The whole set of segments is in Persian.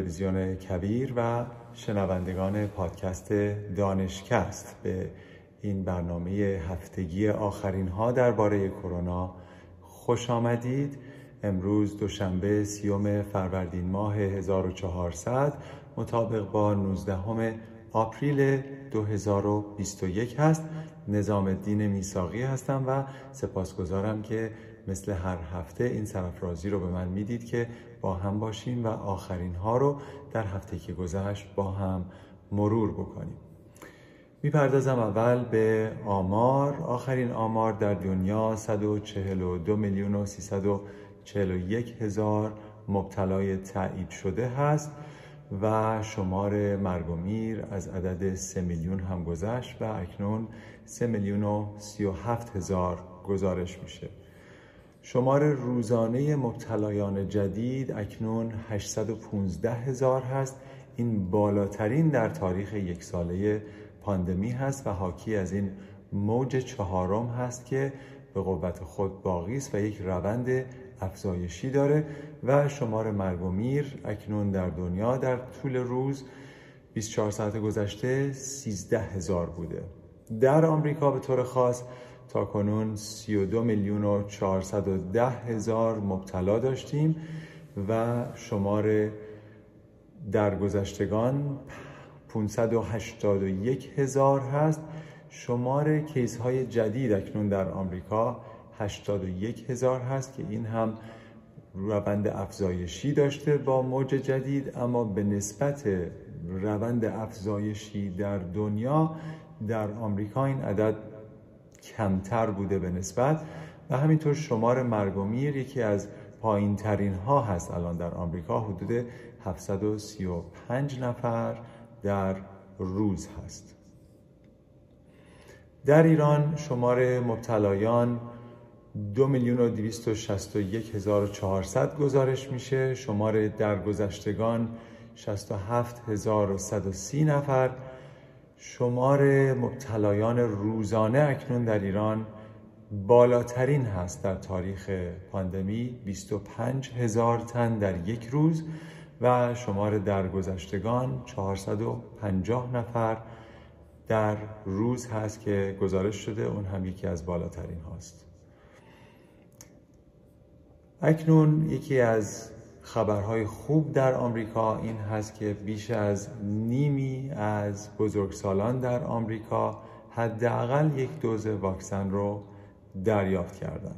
تلویزیون کبیر و شنوندگان پادکست دانشکست به این برنامه هفتگی آخرین ها درباره کرونا خوش آمدید. امروز دوشنبه سیوم فروردین ماه 1400 مطابق با 19 آپریل 2021 هست. نظام الدین میساقی هستم و سپاسگزارم که مثل هر هفته این سرفرازی رو به من می‌دید که با هم باشیم و آخرین ها رو در هفته که گذشت با هم مرور بکنیم. می‌پردازم اول به آمار. آخرین آمار در دنیا 142 میلیون و 341 هزار مبتلای تایید شده هست و شمار مرگ و میر از عدد 3 میلیون هم گذشت و اکنون 3 میلیون و 37 هزار گزارش میشه. شمار روزانه مبتلایان جدید اکنون 815 هزار هست. این بالاترین در تاریخ یک ساله پاندمی هست و حاکی از این موج چهارم هست که به قوت خود باقی است و یک روند افزایشی داره و شمار مرگ و میر اکنون در دنیا در طول روز 24 ساعت گذشته 13 هزار بوده. در آمریکا به طور خاص تا کنون 32 میلیون و 410 هزار مبتلا داشتیم و شمار درگذشتگان 581 هزار هست. شمار کیس های جدید اکنون در آمریکا 81 هزار هست که این هم روند افزایشی داشته با موج جدید اما به نسبت روند افزایشی در دنیا در آمریکا این عدد کمتر بوده به نسبت و همینطور شمار مرگ و میر یکی از پایین ترین ها هست الان در آمریکا. حدود 735 نفر در روز هست. در ایران شمار مبتلایان دو میلیون و دویست و شست و یک هزار و چهارصد گزارش میشه. شمار درگذشتگان شست و هفت هزار و صد نفر. شمار مبتلایان روزانه اکنون در ایران بالاترین هست در تاریخ پاندمی. 25 هزار تن در یک روز و شمار درگذشتگان 450 نفر در روز هست که گزارش شده اون هم یکی از بالاترین هاست. اکنون یکی از خبرهای خوب در آمریکا. این هست که بیش از نیمی از بزرگسالان در آمریکا حداقل یک دوز واکسن رو دریافت کردن.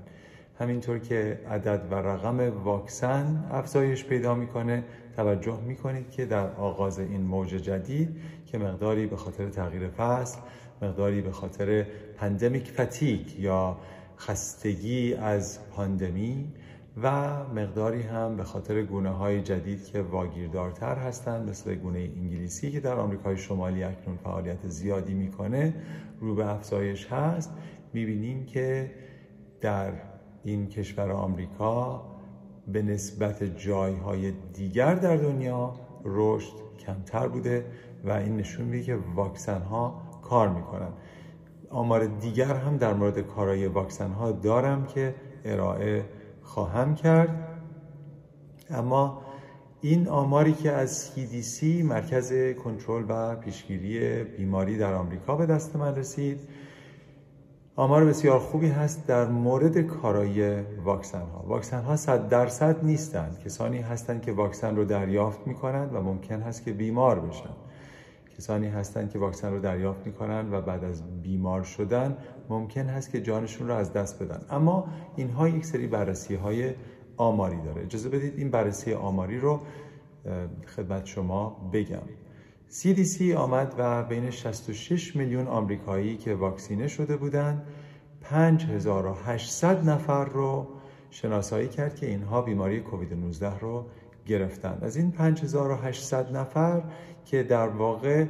همینطور که عدد و رقم واکسن افزایش پیدا می‌کنه توجه می‌کنید که در آغاز این موج جدید که مقداری به خاطر تغییر فصل مقداری به خاطر pandemic fatigue یا خستگی از پاندمی و مقداری هم به خاطر گونه های جدید که واگیردارتر هستند مثل گونه انگلیسی که در آمریکای شمالی اکنون فعالیت زیادی می‌کنه رو به افزایش هست. می‌بینیم که در این کشور آمریکا به نسبت جایهای دیگر در دنیا رشد کمتر بوده و این نشون میده که واکسن ها کار می‌کنن. آمار دیگر هم در مورد کارای واکسن ها دارم که ارائه خواهم کرد. اما این آماری که از CDC مرکز کنترل و پیشگیری بیماری در آمریکا به دست من رسید آمار بسیار خوبی هست در مورد کارای واکسن ها واکسن ها صد درصد نیستند. کسانی هستند که واکسن رو دریافت می کنند و ممکن هست که بیمار بشن. کسانی هستند که واکسن رو دریافت می کنند و بعد از بیمار شدن ممکن هست که جانشون رو از دست بدن. اما اینها یک سری بررسی های آماری داره. اجازه بدید این بررسی آماری رو خدمت شما بگم. CDC آمد و بین 66 میلیون آمریکایی که واکسینه شده بودند 5800 نفر رو شناسایی کرد که اینها بیماری کووید 19 رو گرفتند. از این 5800 نفر که در واقع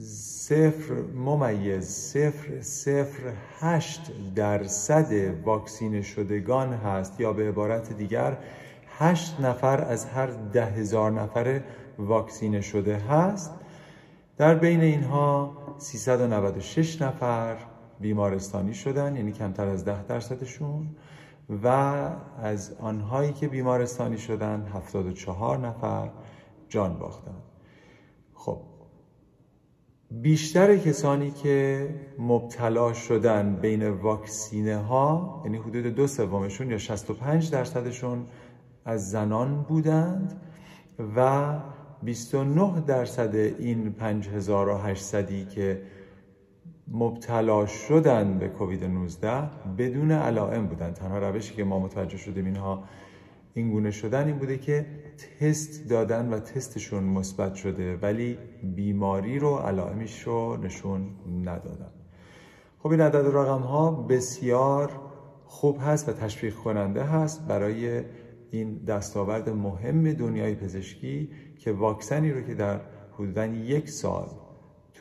صفر ممیز صفر صفر هشت درصد واکسینه شدگان هست یا به عبارت دیگر هشت نفر از هر ده هزار نفر واکسینه شده هست. در بین اینها 396 نفر بیمارستانی شدن یعنی کمتر از ده درصدشون. و از آنهایی که بیمارستانی شدن 74 نفر جان باختند خب بیشتر کسانی که مبتلا شدن بین واکسینه ها یعنی حدود دو سومشون یا 65 درصدشون از زنان بودند و 29 درصد این 5800 که مبتلا شدن به کووید 19 بدون علائم بودن. تنها روشی که ما متوجه شدیم اینها این گونه شدن این بوده که تست دادن و تستشون مثبت شده ولی بیماری رو علائمش رو نشون ندادن. خب این عدد رقم ها بسیار خوب هست و تشویق کننده هست برای این دستاورد مهم دنیای پزشکی که واکسنی رو که در حدودا یک سال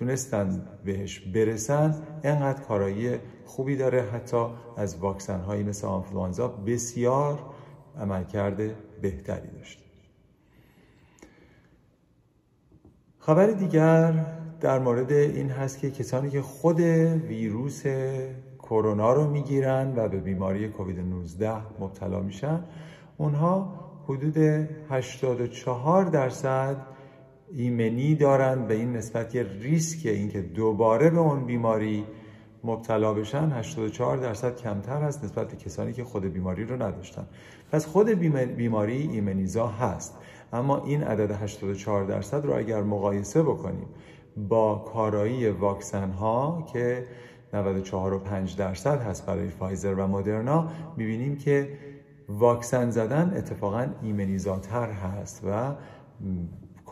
تونستن بهش برسن انقدر کارایی خوبی داره. حتی از واکسن هایی مثل آنفلوانزا بسیار عملکرد بهتری داشته خبر دیگر در مورد این هست که کسانی که خود ویروس کرونا رو می‌گیرن و به بیماری کووید 19 مبتلا میشن اونها حدود 84 درصد ایمنی دارن به این نسبت که ریسک اینکه دوباره به اون بیماری مبتلا بشن. 84 درصد کمتر هست نسبت به کسانی که خود بیماری رو نداشتن. پس خود بیماری ایمنیزا هست. اما این عدد 84 درصد رو اگر مقایسه بکنیم با کارایی واکسن ها که 94 و 5 درصد هست برای فایزر و مدرنا می‌بینیم که واکسن زدن اتفاقا ایمنیزاتر هست و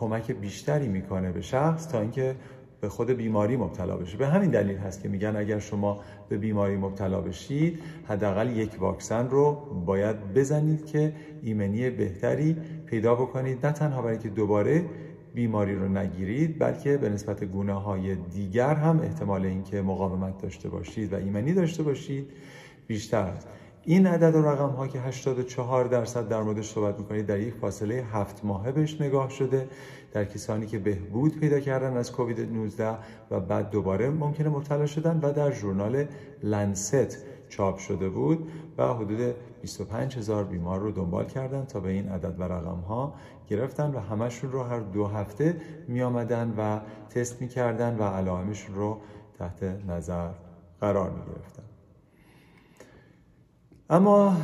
کمک بیشتری می‌کنه به شخص تا اینکه به خود بیماری مبتلا بشه. به همین دلیل هست که میگن اگر شما به بیماری مبتلا بشید حداقل یک واکسن رو باید بزنید که ایمنی بهتری پیدا بکنید. نه تنها برای که دوباره بیماری رو نگیرید بلکه به نسبت گونه های دیگر هم احتمال اینکه مقاومت داشته باشید و ایمنی داشته باشید بیشتر است. این عدد و رقم ها که 84 درصد در موردش صحبت می‌کنید در یک فاصله هفت ماهه بهش نگاه شده در کسانی که بهبود پیدا کردن از کووید 19 و بعد دوباره ممکنه مبتلا شدن و در ژورنال لنست چاپ شده بود و حدود 25 هزار بیمار رو دنبال کردن تا به این عدد و رقم ها گرفتن و همشون رو هر دو هفته می آمدن و تست می کردن و علائمشون رو تحت نظر قرار می گرفتن. اما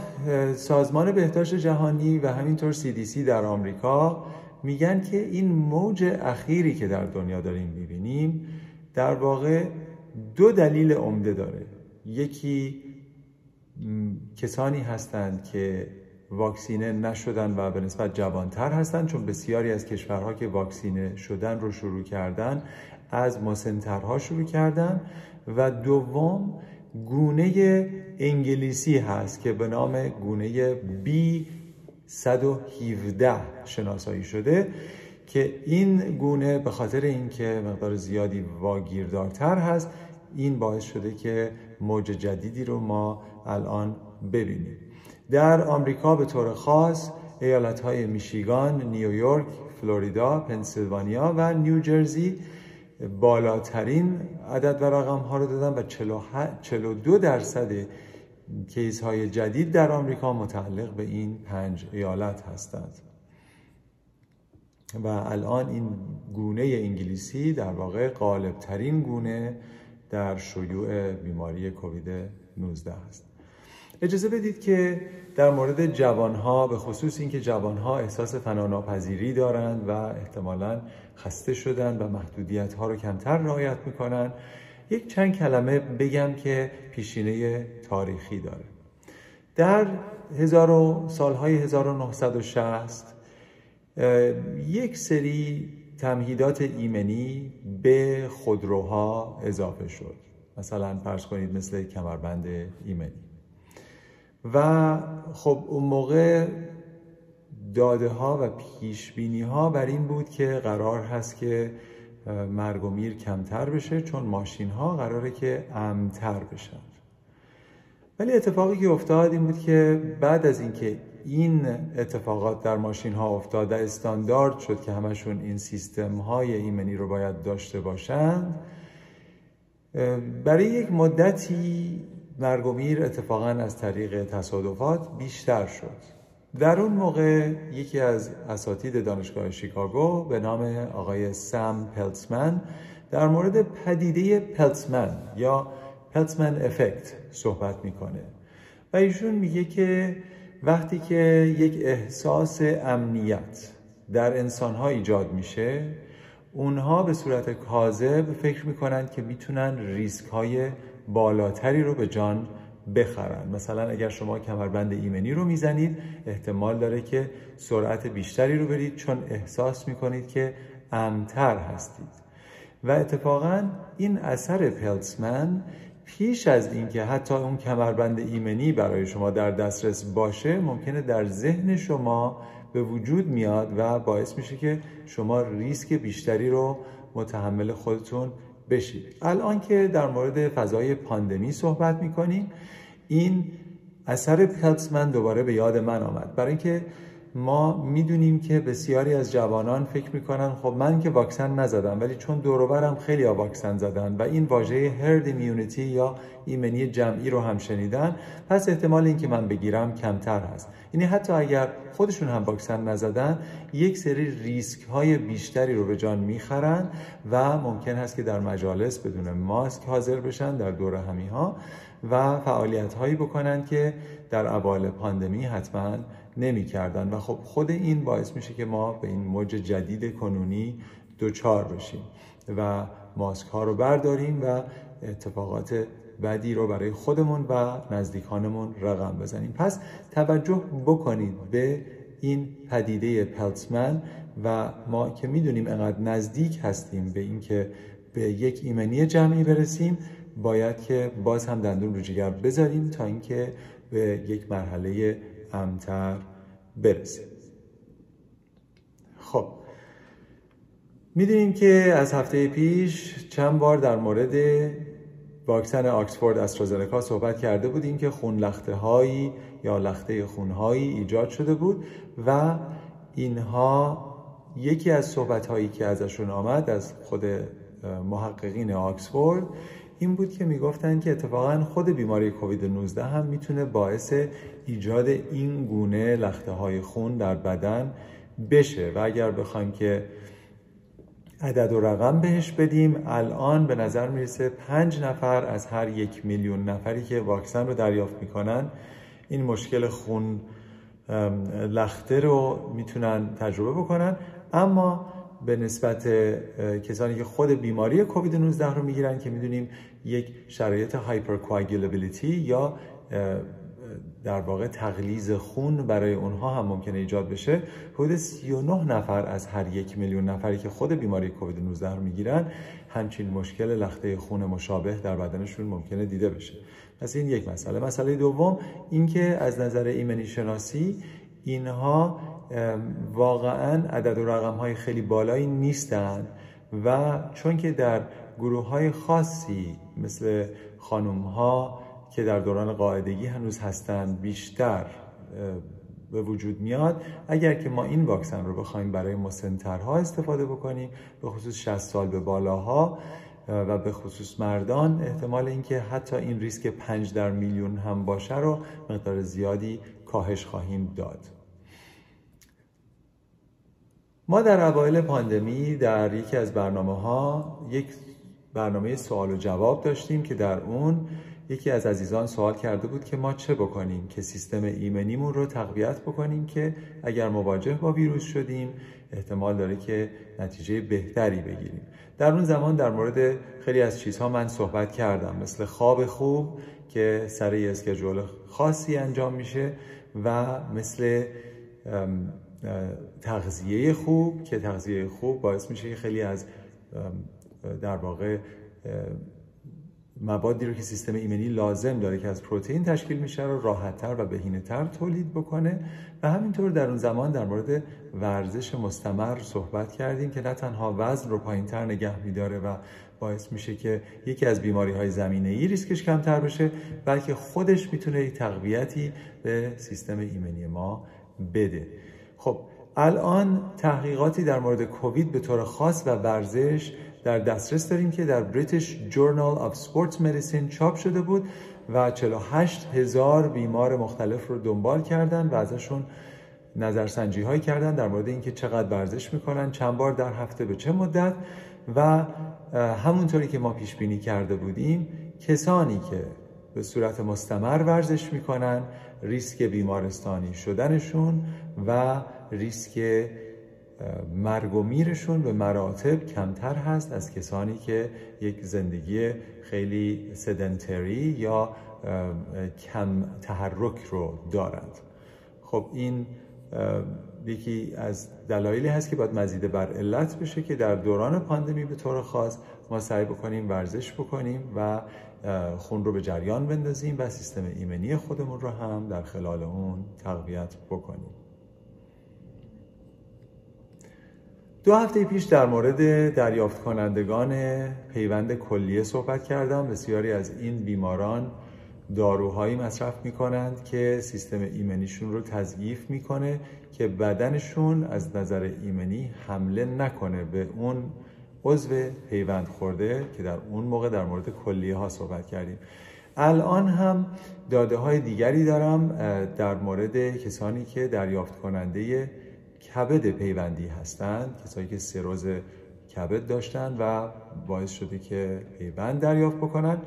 سازمان بهداشت جهانی و همینطور CDC در آمریکا میگن که این موج اخیری که در دنیا داریم می‌بینیم در واقع دو دلیل عمده داره. یکی کسانی هستند که واکسینه نشدن و به نسبت جوانتر هستند چون بسیاری از کشورها که واکسینه شدن رو شروع کردن از مسنترها شروع کردن و دوم گونه انگلیسی هست که به نام گونه B 117 شناسایی شده که این گونه به خاطر اینکه مقدار زیادی واگیردارتر هست این باعث شده که موج جدیدی رو ما الان ببینیم. در آمریکا به طور خاص ایالت های میشیگان، نیویورک، فلوریدا، پنسیلوانیا و نیوجرسی بالاترین عدد و رقم ها رو دادن و 42 درصد کیس های جدید در آمریکا متعلق به این پنج ایالت هستند. و الان این گونه انگلیسی در واقع غالب ترین گونه در شیوع بیماری کووید 19 است. اجازه بدید که در مورد جوانها به خصوص اینکه جوانها احساس فناناپذیری دارند و احتمالا خسته شدن و محدودیت ها رو کمتر رعایت می‌کنن یک چند کلمه بگم که پیشینه تاریخی داره. در هزار سالهای 1960 یک سری تمهیدات ایمنی به خودروها اضافه شد. مثلا فرض کنید مثل کمربند ایمنی. و خب اون موقع داده ها و پیش بینی ها بر این بود که قرار هست که مرگ و میر کمتر بشه چون ماشین ها قراره که امتر بشن. ولی اتفاقی که افتاد این بود که بعد از اینکه این اتفاقات در ماشین ها افتاد استاندارد شد که همشون این سیستم های ایمنی رو باید داشته باشند برای یک مدتی مرگ و میر اتفاقا از طریق تصادفات بیشتر شد. در اون موقع یکی از اساتید دانشگاه شیکاگو به نام آقای سم پلتسمن در مورد پدیده پلتسمن یا پلتسمن افکت صحبت می‌کنه. و ایشون میگه که وقتی که یک احساس امنیت در انسانها ایجاد میشه اونها به صورت کاذب فکر می‌کنن که می‌تونن ریسک های بالاتری رو به جان بخرن. مثلا اگر شما کمربند ایمنی رو می‌زنید احتمال داره که سرعت بیشتری رو برید چون احساس می‌کنید که امتر هستید. و اتفاقا این اثر پلتسمن پیش از اینکه حتی اون کمربند ایمنی برای شما در دسترس باشه ممکنه در ذهن شما به وجود میاد و باعث میشه که شما ریسک بیشتری رو متحمل خودتون بشید. الان که در مورد فضای پاندمی صحبت می‌کنیم این اثر پلتسمن دوباره به یاد من آمد. برای اینکه ما می‌دونیم که بسیاری از جوانان فکر می‌کنن خب من که واکسن نزدم ولی چون دوروبرم خیلی ها واکسن زدن و این واژه هرد ایمیونیتی یا ایمنی جمعی رو هم شنیدن پس احتمال اینکه من بگیرم کمتر هست. یعنی حتی اگر خودشون هم واکسن نزدن یک سری ریسک های بیشتری رو به جان می‌خرن و ممکن هست که در مجالس بدون ماسک حاضر بشن در دور همی ها و فعالیت هایی بکنن که در اوایل پاندمی حتما نمی‌کردن و خب خود این باعث میشه که ما به این موج جدید کنونی دوچار بشیم و ماسک ها رو برداریم و اتفاقات بدی رو برای خودمون و نزدیکانمون رقم بزنیم. پس توجه بکنید به این پدیده پلتسمن و ما که می‌دونیم انقدر نزدیک هستیم به اینکه به یک ایمنی جمعی برسیم باید که باز هم دندون رو جگر بذاریم تا اینکه به یک مرحله امتر برسیم. خب می‌دونیم که از هفته پیش چند بار در مورد واکسن آکسفورد استرازنکا صحبت کرده بودیم که خون لخته هایی یا لخته خونهایی ایجاد شده بود و اینها یکی از صحبت هایی که ازشون آمد از خود محققین آکسفورد این بود که می‌گفتن که اتفاقا خود بیماری کووید 19 هم می‌تونه باعث ایجاد این گونه لخته های خون در بدن بشه. و اگر بخوایم که عدد و رقم بهش بدیم الان به نظر می‌رسه پنج نفر از هر یک میلیون نفری که واکسن رو دریافت می‌کنن این مشکل خون لخته رو می‌تونن تجربه بکنن. اما به نسبت کسانی که خود بیماری کووید 19 رو می‌گیرن که می‌دونیم یک شرایط هایپرکواگیلبیلیتی یا در واقع تغلیز خون برای اونها هم ممکنه ایجاد بشه. حدود 39 نفر از هر یک میلیون نفری که خود بیماری کووید 19 رو می‌گیرن همچین مشکل لخته خون مشابه در بدنشون ممکنه دیده بشه. پس این یک مسئله. مسئله دوم اینکه از نظر ایمنی شناسی اینها واقعا عدد و رقم های خیلی بالایی نیستند و چون که در گروه های خاصی مثل خانوم ها که در دوران قاعدگی هنوز هستند بیشتر به وجود میاد اگر که ما این واکسن رو بخوایم برای مسنترها استفاده بکنیم به خصوص 60 سال به بالاها و به خصوص مردان احتمال اینکه حتی این ریسک 5 در میلیون هم باشه رو مقدار زیادی کاهش خواهیم داد. ما در اوایل پاندمی در یکی از برنامه ها یک برنامه سوال و جواب داشتیم که در اون یکی از عزیزان سوال کرده بود که ما چه بکنیم که سیستم ایمنیمون رو تقویت بکنیم که اگر مواجه با ویروس شدیم احتمال داره که نتیجه بهتری بگیریم. در اون زمان در مورد خیلی از چیزها من صحبت کردم مثل خواب خوب که سر اسکجول خاصی انجام میشه و مثل تغذیه خوب که تغذیه خوب باعث میشه که خیلی از در واقع موادی رو که سیستم ایمنی لازم داره که از پروتئین تشکیل میشه رو راحتتر و بهینه‌تر تولید بکنه. و همینطور در اون زمان در مورد ورزش مستمر صحبت کردیم که نه تنها وزن رو پایینتر نگه میداره و باعث میشه که یکی از بیماری های زمینه ای ریسکش کمتر بشه بلکه خودش می‌تونه یک تقویتی به سیستم ایمنی ما بده. خب الان تحقیقاتی در مورد کووید به طور خاص و ورزش در دسترس داریم که در British Journal of Sports Medicine چاپ شده بود و 48 هزار بیمار مختلف رو دنبال کردن و ازشون نظرسنجی هایی کردن در مورد اینکه چقدر ورزش می‌کنن چند بار در هفته به چه مدت و همونطوری که ما پیش بینی کرده بودیم کسانی که به صورت مستمر ورزش می‌کنن ریسک بیمارستانی شدنشون و ریسک مرگ و میرشون به مراتب کمتر هست از کسانی که یک زندگی خیلی سدنتری یا کم تحرک رو دارند. خب این یکی از دلایلی هست که باید مزید بر علت بشه که در دوران پاندمی به طور خاص ما سعی بکنیم ورزش بکنیم و خون رو به جریان بندازیم و سیستم ایمنی خودمون رو هم در خلال اون تقویت بکنیم. دو هفته پیش در مورد دریافت کنندگان پیوند کلیه صحبت کردم. بسیاری از این بیماران داروهایی مصرف می‌کنند که سیستم ایمنیشون رو تضعیف می‌کنه که بدنشون از نظر ایمنی حمله نکنه به اون عضو پیوند خورده که در اون موقع در مورد کلیه ها صحبت کردیم. الان هم داده های دیگری دارم در مورد کسانی که دریافت کننده کبد پیوندی هستند کسانی که سروز کبد داشتن و باعث شده که پیوند دریافت بکنن.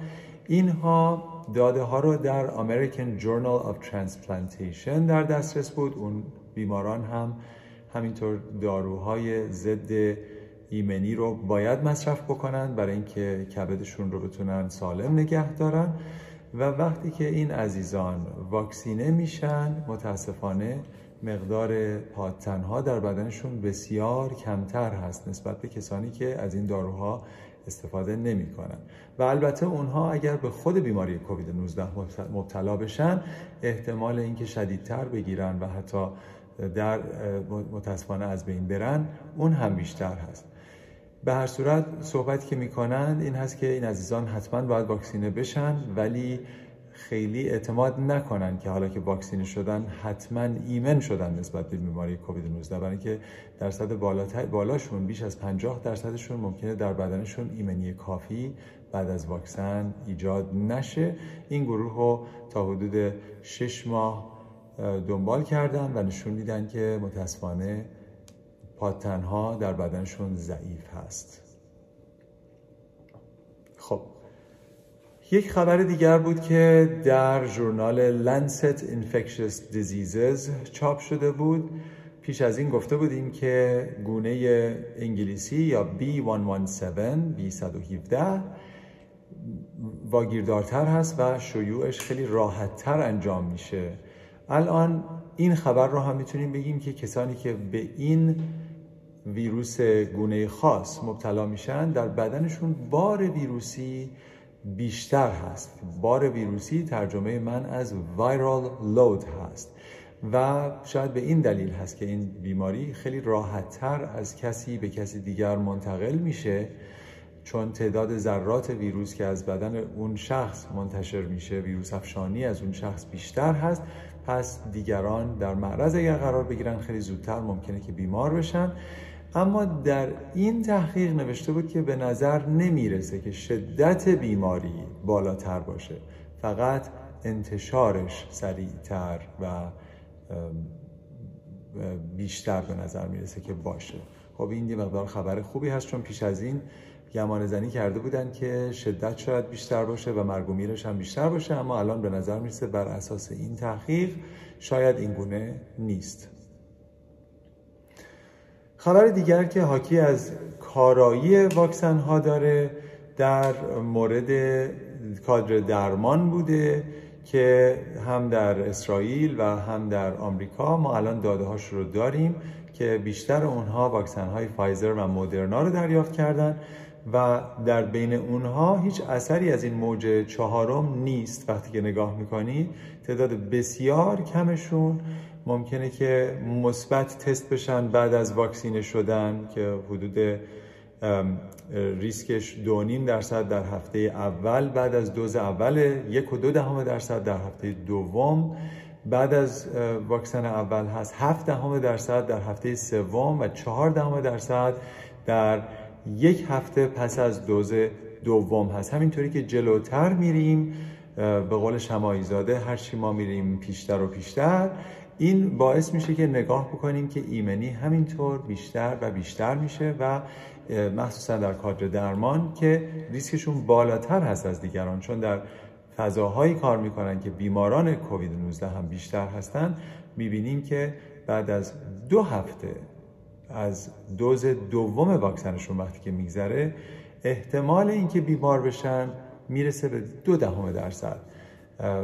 اینها داده ها رو در American Journal of Transplantation در دسترس بود. اون بیماران هم همینطور داروهای ضد ایمنی رو باید مصرف بکنن برای اینکه کبدشون رو بتونن سالم نگه دارن و وقتی که این عزیزان واکسینه میشن متاسفانه مقدار پادتنها در بدنشون بسیار کمتر هست نسبت به کسانی که از این داروها استفاده نمی کنن. و البته اونها اگر به خود بیماری کووید 19 مبتلا بشن احتمال اینکه شدیدتر بگیرن و حتی در متاسفانه از بین برن اون هم بیشتر هست به هر صورت صحبتی که می‌کنند این هست که این عزیزان حتما باید واکسینه بشن ولی خیلی اعتماد نکنن که حالا که واکسینه شدن حتما ایمن شدن نسبت به بیماری کووید 19 برای اینکه درصد بالاشون بیش از 50 درصدشون ممکنه در بدنشون ایمنی کافی بعد از واکسن ایجاد نشه. این گروه رو تا حدود 6 ماه دنبال کردن و نشون میدن که متاسفانه پادتنها در بدنشون ضعیف هست. خب یک خبر دیگر بود که در ژورنال Lancet Infectious Diseases چاپ شده بود. پیش از این گفته بودیم که گونه انگلیسی یا B117 B117 واگیردارتر هست و شیوعش خیلی راحتتر انجام میشه. الان این خبر رو هم می‌تونیم بگیم که کسانی که به این ویروس گونه خاص مبتلا میشن در بدنشون بار ویروسی بیشتر هست. بار ویروسی ترجمه من از وایرال لود هست. و شاید به این دلیل هست که این بیماری خیلی راحتتر از کسی به کسی دیگر منتقل میشه چون تعداد ذرات ویروس که از بدن اون شخص منتشر میشه ویروس افشانی از اون شخص بیشتر هست. پس دیگران در معرض اگر قرار بگیرن خیلی زودتر ممکنه که بیمار بشن. اما در این تحقیق نوشته بود که به نظر نمی‌رسه که شدت بیماری بالاتر باشه. فقط انتشارش سریعتر و بیشتر به نظر می‌رسه که باشه. خب این یه مقدار خبر خوبی هست چون پیش از این گمان زنی کرده بودن که شدت شاید بیشتر باشه و مرگ و میرش هم بیشتر باشه اما الان به نظر می‌رسه بر اساس این تحقیق شاید این گونه نیست. خبر دیگر که حاکی از کارایی واکسن ها داره در مورد کادر درمان بوده که هم در اسرائیل و هم در آمریکا ما الان داده هاش رو داریم که بیشتر اونها واکسن های فایزر و مدرنا رو دریافت کردن و در بین اونها هیچ اثری از این موج چهارم نیست. وقتی که نگاه می‌کنید تعداد بسیار کمشون ممکنه که مثبت تست بشن بعد از واکسینه شدن که حدود ریسکش دو نیم درصد در هفته اول بعد از دوز اول یک و دو دهم درصد در هفته دوم بعد از واکسن اول هست هفت دهم درصد در هفته سوم و چهار دهم درصد در یک هفته پس از دوز دوم هست. همینطوری که جلوتر میریم به قول شمایی زاده هرچی ما میریم پیشتر و پیشتر این باعث میشه که نگاه بکنیم که ایمنی همینطور بیشتر و بیشتر میشه و مخصوصا در کادر درمان که ریسکشون بالاتر هست از دیگران. چون در فضاهایی کار می‌کنن که بیماران کووید 19 هم بیشتر هستن می‌بینیم که بعد از دو هفته از دوز دوم واکسنشون وقتی که میگذره احتمال اینکه بیمار بشن می‌رسه به دو دهم درصد.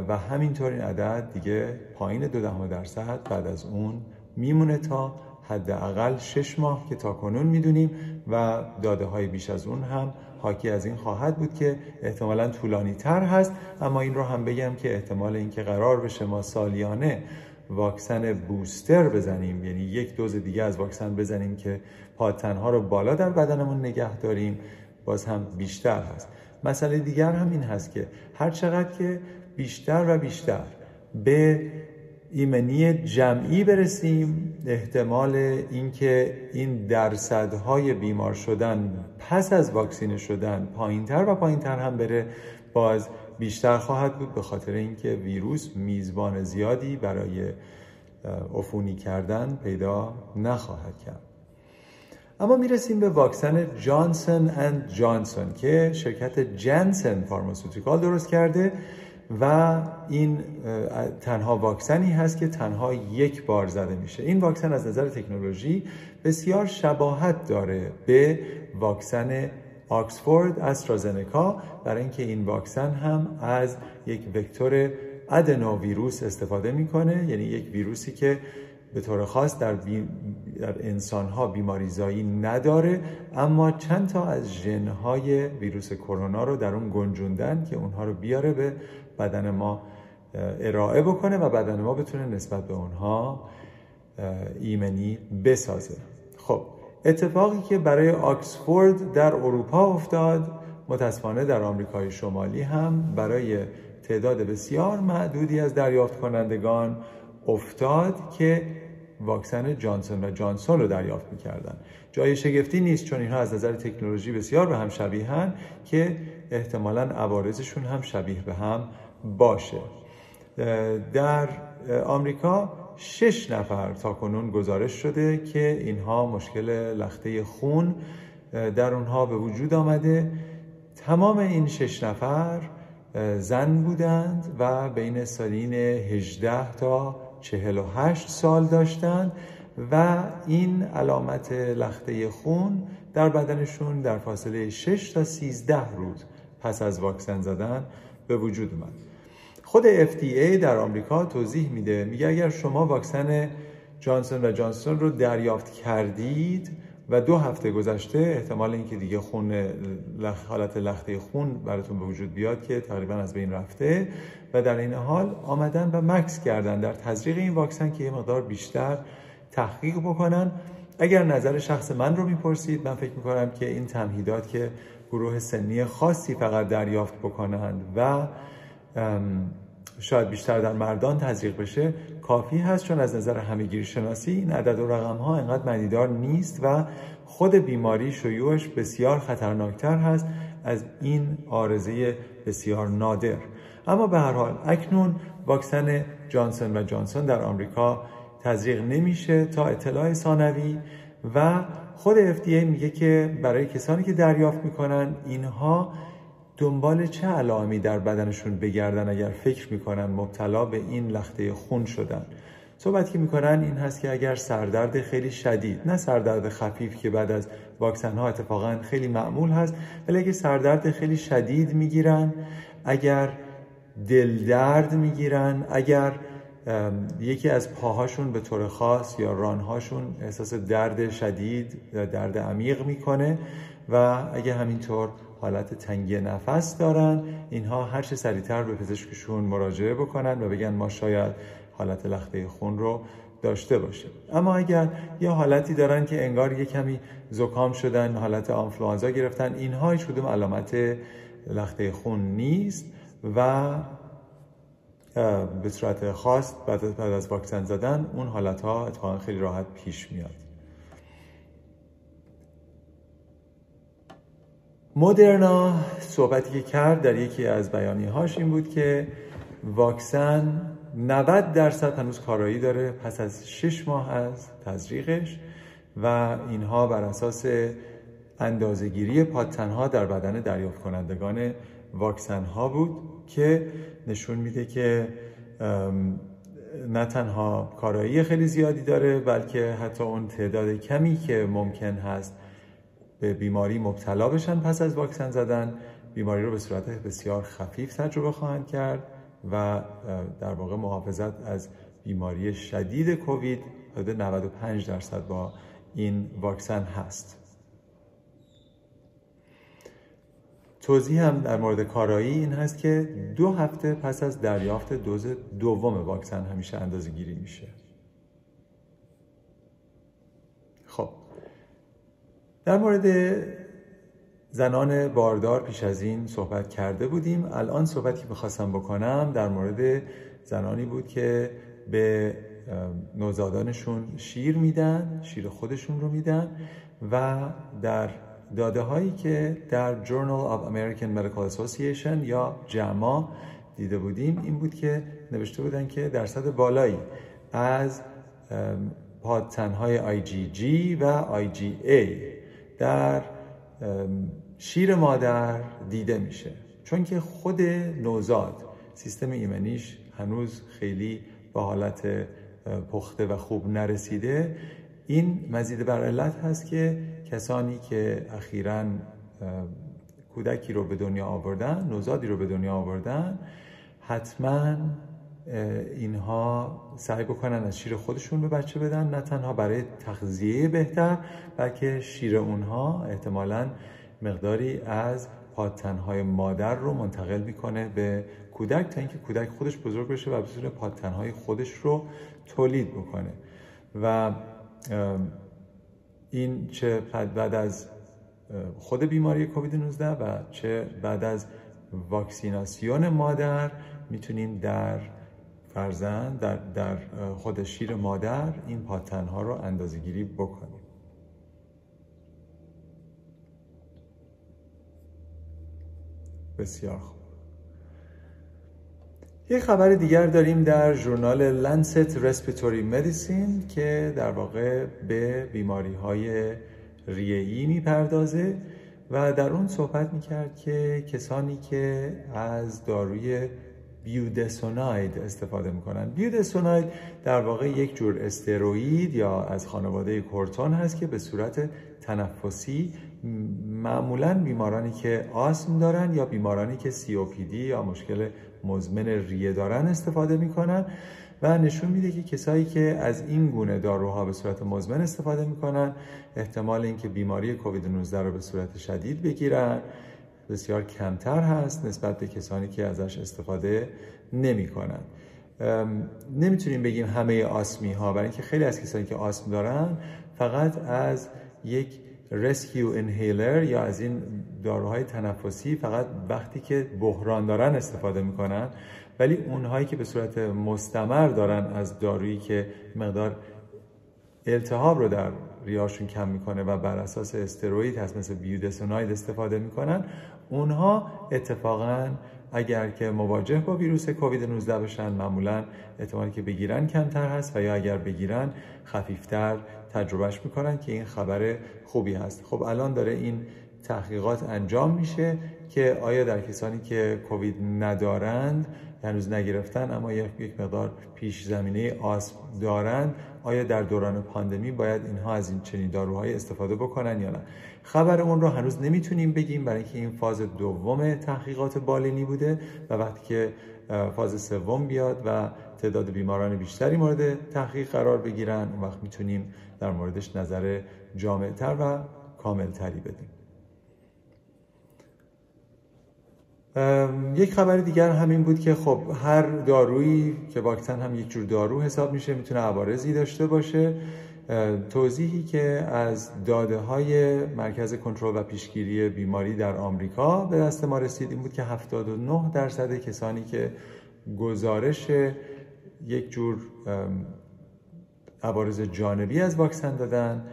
و همینطور این عدد دیگه پایین دو دهم درصد بعد از اون میمونه تا حداقل شش ماه که تا کنون می‌دونیم و داده های بیش از اون هم حاکی از این خواهد بود که احتمالا طولانی تر هست. اما این رو هم بگم که احتمال اینکه قرار بشه ما سالیانه واکسن بوستر بزنیم یعنی یک دوز دیگه از واکسن بزنیم که پادتنها رو بالا در بدنمون نگه داریم باز هم بیشتر هست. مسئله دیگر هم این هست که هر چقدر که بیشتر و بیشتر به ایمنی جمعی برسیم. احتمال اینکه این درصدهای بیمار شدن پس از واکسینه شدن پایینتر و پایینتر هم بره باز بیشتر خواهد بود به خاطر اینکه ویروس میزبان زیادی برای عفونی کردن پیدا نخواهد کرد. اما می‌رسیم به واکسن جانسون اند جانسون که شرکت جنسن فارماسوتیکال درست کرده. و این تنها واکسنی هست که تنها یک بار زده میشه. این واکسن از نظر تکنولوژی بسیار شباهت داره به واکسن آکسفورد استرازنکا برای اینکه این واکسن هم از یک وکتور ادنوویروس استفاده می‌کنه یعنی یک ویروسی که به طور خاص در, بی... در انسانها بیماریزایی نداره اما چند تا از ژنهای ویروس کرونا رو در اون گنجوندن که اونها رو بیاره به بدن ما ارائه بکنه و بدن ما بتونه نسبت به اونها ایمنی بسازه. خب اتفاقی که برای آکسفورد در اروپا افتاد متاسفانه در آمریکای شمالی هم برای تعداد بسیار معدودی از دریافت کنندگان افتاد که واکسن جانسون و جانسون رو دریافت می‌کردن. جای شگفتی نیست چون اینها از نظر تکنولوژی بسیار به هم شبیهن که احتمالا عوارضشون هم شبیه به هم باشه. در آمریکا شش نفر تا کنون گزارش شده که اینها مشکل لخته خون در اونها به وجود آمده. تمام این شش نفر زن بودند و بین سالین 18 تا 48 سال داشتند و این علامت لخته خون در بدنشون در فاصله 6 تا 13 روز پس از واکسن زدن به وجود اومد. خود FDA در آمریکا توضیح میده. میگه اگر شما واکسن جانسون و جانسون رو دریافت کردید و دو هفته گذشته احتمال اینکه دیگه خون حالت لخته خون براتون به وجود بیاد که تقریبا از بین رفته و در این حال آمدن و مکس کردن در تزریق این واکسن که یه مقدار بیشتر تحقیق بکنن. اگر نظر شخص من رو می‌پرسید من فکر می‌کنم که این تمهیدات که گروه سنی خاصی فقط دریافت بکنند و شاید بیشتر در مردان تزریق بشه کافی هست چون از نظر همگیر شناسی این عدد و رقم ها انقدر مدیدار نیست و خود بیماری شیوعش بسیار خطرناکتر هست از این آرزه بسیار نادر. اما به هر حال اکنون واکسن جانسون و جانسون در آمریکا تزریق نمیشه تا اطلاع ثانوی و خود FDA میگه که برای کسانی که دریافت می‌کنن اینها دنبال چه علائمی در بدنشون بگردن اگر فکر می‌کنن مبتلا به این لخته خون شدن؟ صحبت که می‌کنن این هست که اگر سردرد خیلی شدید نه سردرد خفیف که بعد از واکسن ها اتفاقا خیلی معمول هست ولی اگر سردرد خیلی شدید می‌گیرن اگر دل درد می‌گیرن اگر یکی از پاهاشون به طور خاص یا رانهاشون احساس درد شدید یا درد عمیق می‌کنه و اگه همینطور حالت تنگی نفس دارن. اینها هر چه سریعتر به پزشکشون مراجعه بکنن و بگن ما شاید حالت لخته خون رو داشته باشه اما اگر یه حالتی دارن که انگار یه کمی زکام شدن حالت آنفلوانزا گرفتن اینها هیچ کدوم علامت لخته خون نیست و به صورت خاص بعد از واکسن زدن اون حالت ها خیلی راحت پیش میاد. مدرنا صحبتی که کرد در یکی از بیانیهاش این بود که واکسن 90 درصد هنوز کارایی داره پس از 6 ماه از تزریقش و اینها بر اساس اندازهگیری پادتنها در بدن دریافت کنندگان واکسن ها بود که نشون میده که نه تنها کارایی خیلی زیادی داره بلکه حتی اون تعداد کمی که ممکن هست به بیماری مبتلا بشن پس از واکسن زدن بیماری رو به صورت بسیار خفیف تجربه خواهند کرد و در واقع محافظت از بیماری شدید کووید حدود 95 درصد با این واکسن هست. توضیح هم در مورد کارایی این هست که دو هفته پس از دریافت دوز دوم واکسن همیشه اندازه گیری میشه. در مورد زنان باردار پیش از این صحبت کرده بودیم. الان صحبتی که می‌خواستم بکنم در مورد زنانی بود که به نوزادانشون شیر میدن شیر خودشون رو میدن و در داده هایی که در Journal of American Medical Association یا جمع دیده بودیم این بود که نوشته بودن که درصد بالایی از پادتنهای IgG و IgA در شیر مادر دیده میشه. چون که خود نوزاد سیستم ایمنیش هنوز خیلی به حالت پخته و خوب نرسیده. این مزید بر علت هست که کسانی که اخیرا کودکی رو به دنیا آوردن نوزادی رو به دنیا آوردن حتما اینها سعی بکنن از شیر خودشون به بچه بدن نه تنها برای تغذیه بهتر بلکه شیر اونها احتمالا مقداری از پادتنهای مادر رو منتقل می‌کنه به کودک تا اینکه کودک خودش بزرگ بشه و بتونه پادتنهای خودش رو تولید بکنه. و این چه بعد از خود بیماری کووید 19 و چه بعد از واکسیناسیون مادر می‌تونیم در فرزند در, در خود شیر مادر این پاتنها رو اندازه گیری بکنیم. بسیار خوب. یک خبر دیگر داریم در ژورنال لنست رسپیتوری مدیسین که در واقع به بیماری های ریه‌ای می‌پردازه و در اون صحبت می‌کرد که کسانی که از داروی بیودسوناید استفاده می‌کنن. بیودسوناید در واقع یک جور استروئید یا از خانواده کورتون هست که به صورت تنفسی معمولا بیمارانی که آسم دارن یا بیمارانی که دی یا مشکل مزمن ریه دارن استفاده می‌کنن و نشون میده که کسایی که از این گونه داروها به صورت مزمن استفاده می‌کنن احتمال اینکه بیماری کووید 19 رو به صورت شدید بگیرن بسیار کمتر هست نسبت به کسانی که ازش استفاده نمی‌کنن نمی‌تونیم بگیم همه آسمی ها برای اینکه خیلی از کسانی که آسم دارن فقط از یک رسکیو انهیلر یا از این داروهای تنفسی فقط وقتی که بحران دارن استفاده می‌کنن ولی اونهایی که به صورت مستمر دارن از دارویی که مقدار التهاب رو در ریاشون کم می‌کنه و بر اساس استروئید هست مثل بیودسوناید استفاده می‌کنن اونها اتفاقا اگر که مواجه با ویروس کووید 19 بشن معمولا احتمالی که بگیرن کمتر هست و یا اگر بگیرن خفیفتر تجربهش می‌کنن که این خبر خوبی هست. خب الان داره این تحقیقات انجام میشه که آیا در کسانی که کووید ندارند هنوز نگرفتن اما یک مقدار پیش زمینه آسم دارند آیا در دوران پاندمی باید اینها از این چنین داروهای استفاده بکنن یا نه؟ خبر اون رو هنوز نمی‌تونیم بگیم برای اینکه این فاز دوم تحقیقات بالینی بوده و وقتی که فاز سوم بیاد و تعداد بیماران بیشتری مورد تحقیق قرار بگیرن اون وقت می‌تونیم در موردش نظر جامعتر و کاملتری بدیم. یک خبر دیگر همین بود که خب هر دارویی که واکسن هم یک جور دارو حساب میشه می‌تونه عوارضی داشته باشه. توضیحی که از داده های مرکز کنترل و پیشگیری بیماری در آمریکا به دست ما رسید این بود که 79 درصد کسانی که گزارش یک جور عوارض جانبی از واکسن دادن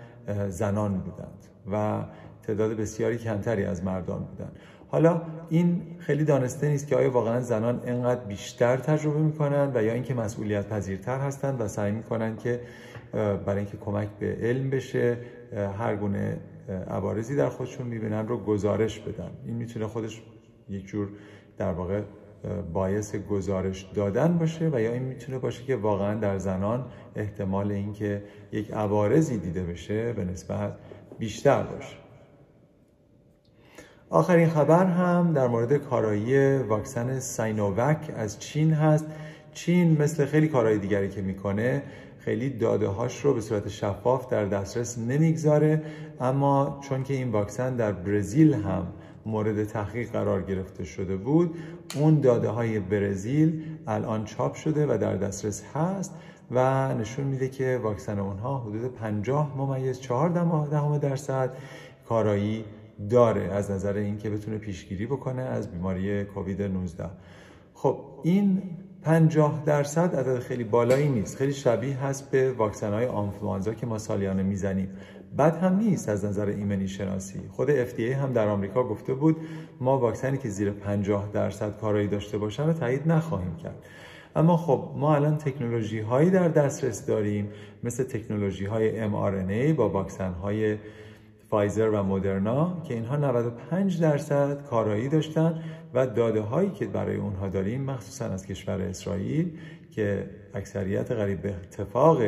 زنان بودند و تعداد بسیاری کمتری از مردان بودن حالا این خیلی دانسته نیست که آیا واقعا زنان انقدر بیشتر تجربه می‌کنن و یا اینکه مسئولیت پذیرتر هستند و سعی می‌کنن که برای اینکه کمک به علم بشه هر گونه عوارضی در خودشون می‌بینن رو گزارش بدن. این می‌تونه خودش یک جور در واقع باعث گزارش دادن باشه و یا این می‌تونه باشه که واقعا در زنان احتمال اینکه یک عوارضی دیده بشه به نسبت بیشتر باشه. آخرین خبر هم در مورد کارایی واکسن ساینووک از چین هست. چین مثل خیلی کارهای دیگری که می‌کنه خیلی داده هاش رو به صورت شفاف در دسترس نمی‌گذاره. اما چون که این واکسن در برزیل هم مورد تحقیق قرار گرفته شده بود اون داده های برزیل الان چاپ شده و در دسترس هست و نشون میده که واکسن اونها حدود 50 ممیز 4 دهم درصد کارایی داره از نظر اینکه بتونه پیشگیری بکنه از بیماری کووید 19 خب این 50 درصد عدد خیلی بالایی نیست. خیلی شبیه هست به واکسن های آنفلوانزا که ما سالیانه می‌زنیم. بد هم نیست از نظر ایمنی شناسی. خود FDA هم در آمریکا گفته بود ما واکسنی که زیر 50 درصد کارایی داشته باشن رو تایید نخواهیم کرد. اما خب ما الان تکنولوژی هایی در دسترس داریم مثل تکنولوژی های mRNA با واکسن های فایزر و مدرنا که اینها 95 درصد کارایی داشتن و داده هایی که برای اونها داریم مخصوصا از کشور اسرائیل که اکثریت قریب به اتفاق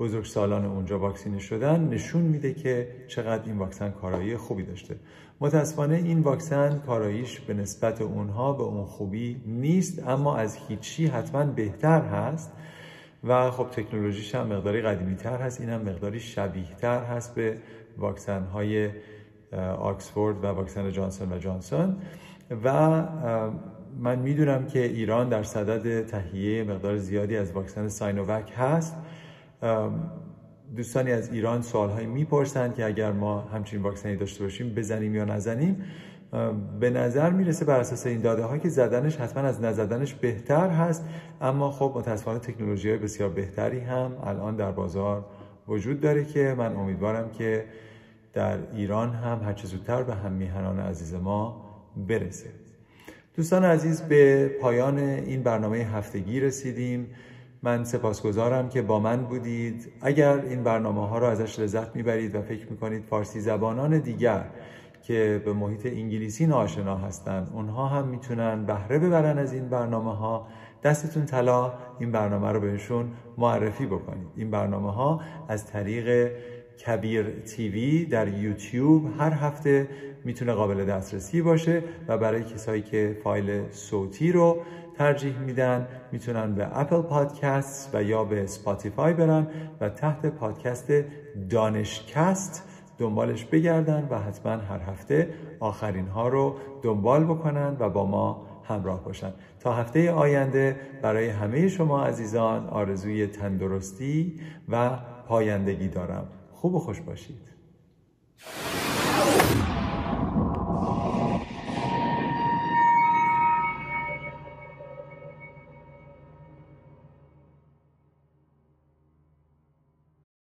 بزرگ سالان اونجا واکسینه شدن نشون میده که چقدر این واکسن کارایی خوبی داشته. متاسفانه این واکسن کاراییش به نسبت اونها به اون خوبی نیست اما از هیچی حتما بهتر هست و خب تکنولوژیش هم مقداری قدیمی تر هست این هم مقداری شبیه تر هست به واکسن های آکسفورد و واکسن جانسون و جانسون. و من می‌دونم که ایران در صدد تهیه مقدار زیادی از واکسن ساینووک هست. دوستانی از ایران سوال هایی می‌پرسند که اگر ما همچین واکسنی داشته باشیم بزنیم یا نزنیم به نظر می‌رسه بر اساس این داده ها که زدنش حتما از نزدنش بهتر هست. اما خب متاسفانه تکنولوژی های بسیار بهتری هم الان در بازار وجود داره که من امیدوارم که در ایران هم هرچه زودتر به هم میهنان عزیز ما برسه. دوستان عزیز به پایان این برنامه هفتگی رسیدیم. من سپاسگزارم که با من بودید. اگر این برنامه ها رو ازش لذت می‌برید و فکر می‌کنید فارسی زبانان دیگر که به محیط انگلیسی ناآشنا هستند اونها هم می‌تونن بهره ببرن از این برنامه ها دستتون طلا این برنامه رو بهشون معرفی بکنید. این برنامه ها از طریق کبیر TV در یوتیوب هر هفته می‌تونه قابل دسترسی باشه و برای کسایی که فایل صوتی رو ترجیح میدن می‌تونن به Apple Podcast و یا به Spotify برن و تحت پادکست دانشکست دنبالش بگردن و حتما هر هفته آخرین ها رو دنبال بکنن و با ما همراه باشن. تا هفته آینده برای همه شما عزیزان آرزوی تندرستی و پایندگی دارم. خوب و خوش باشید.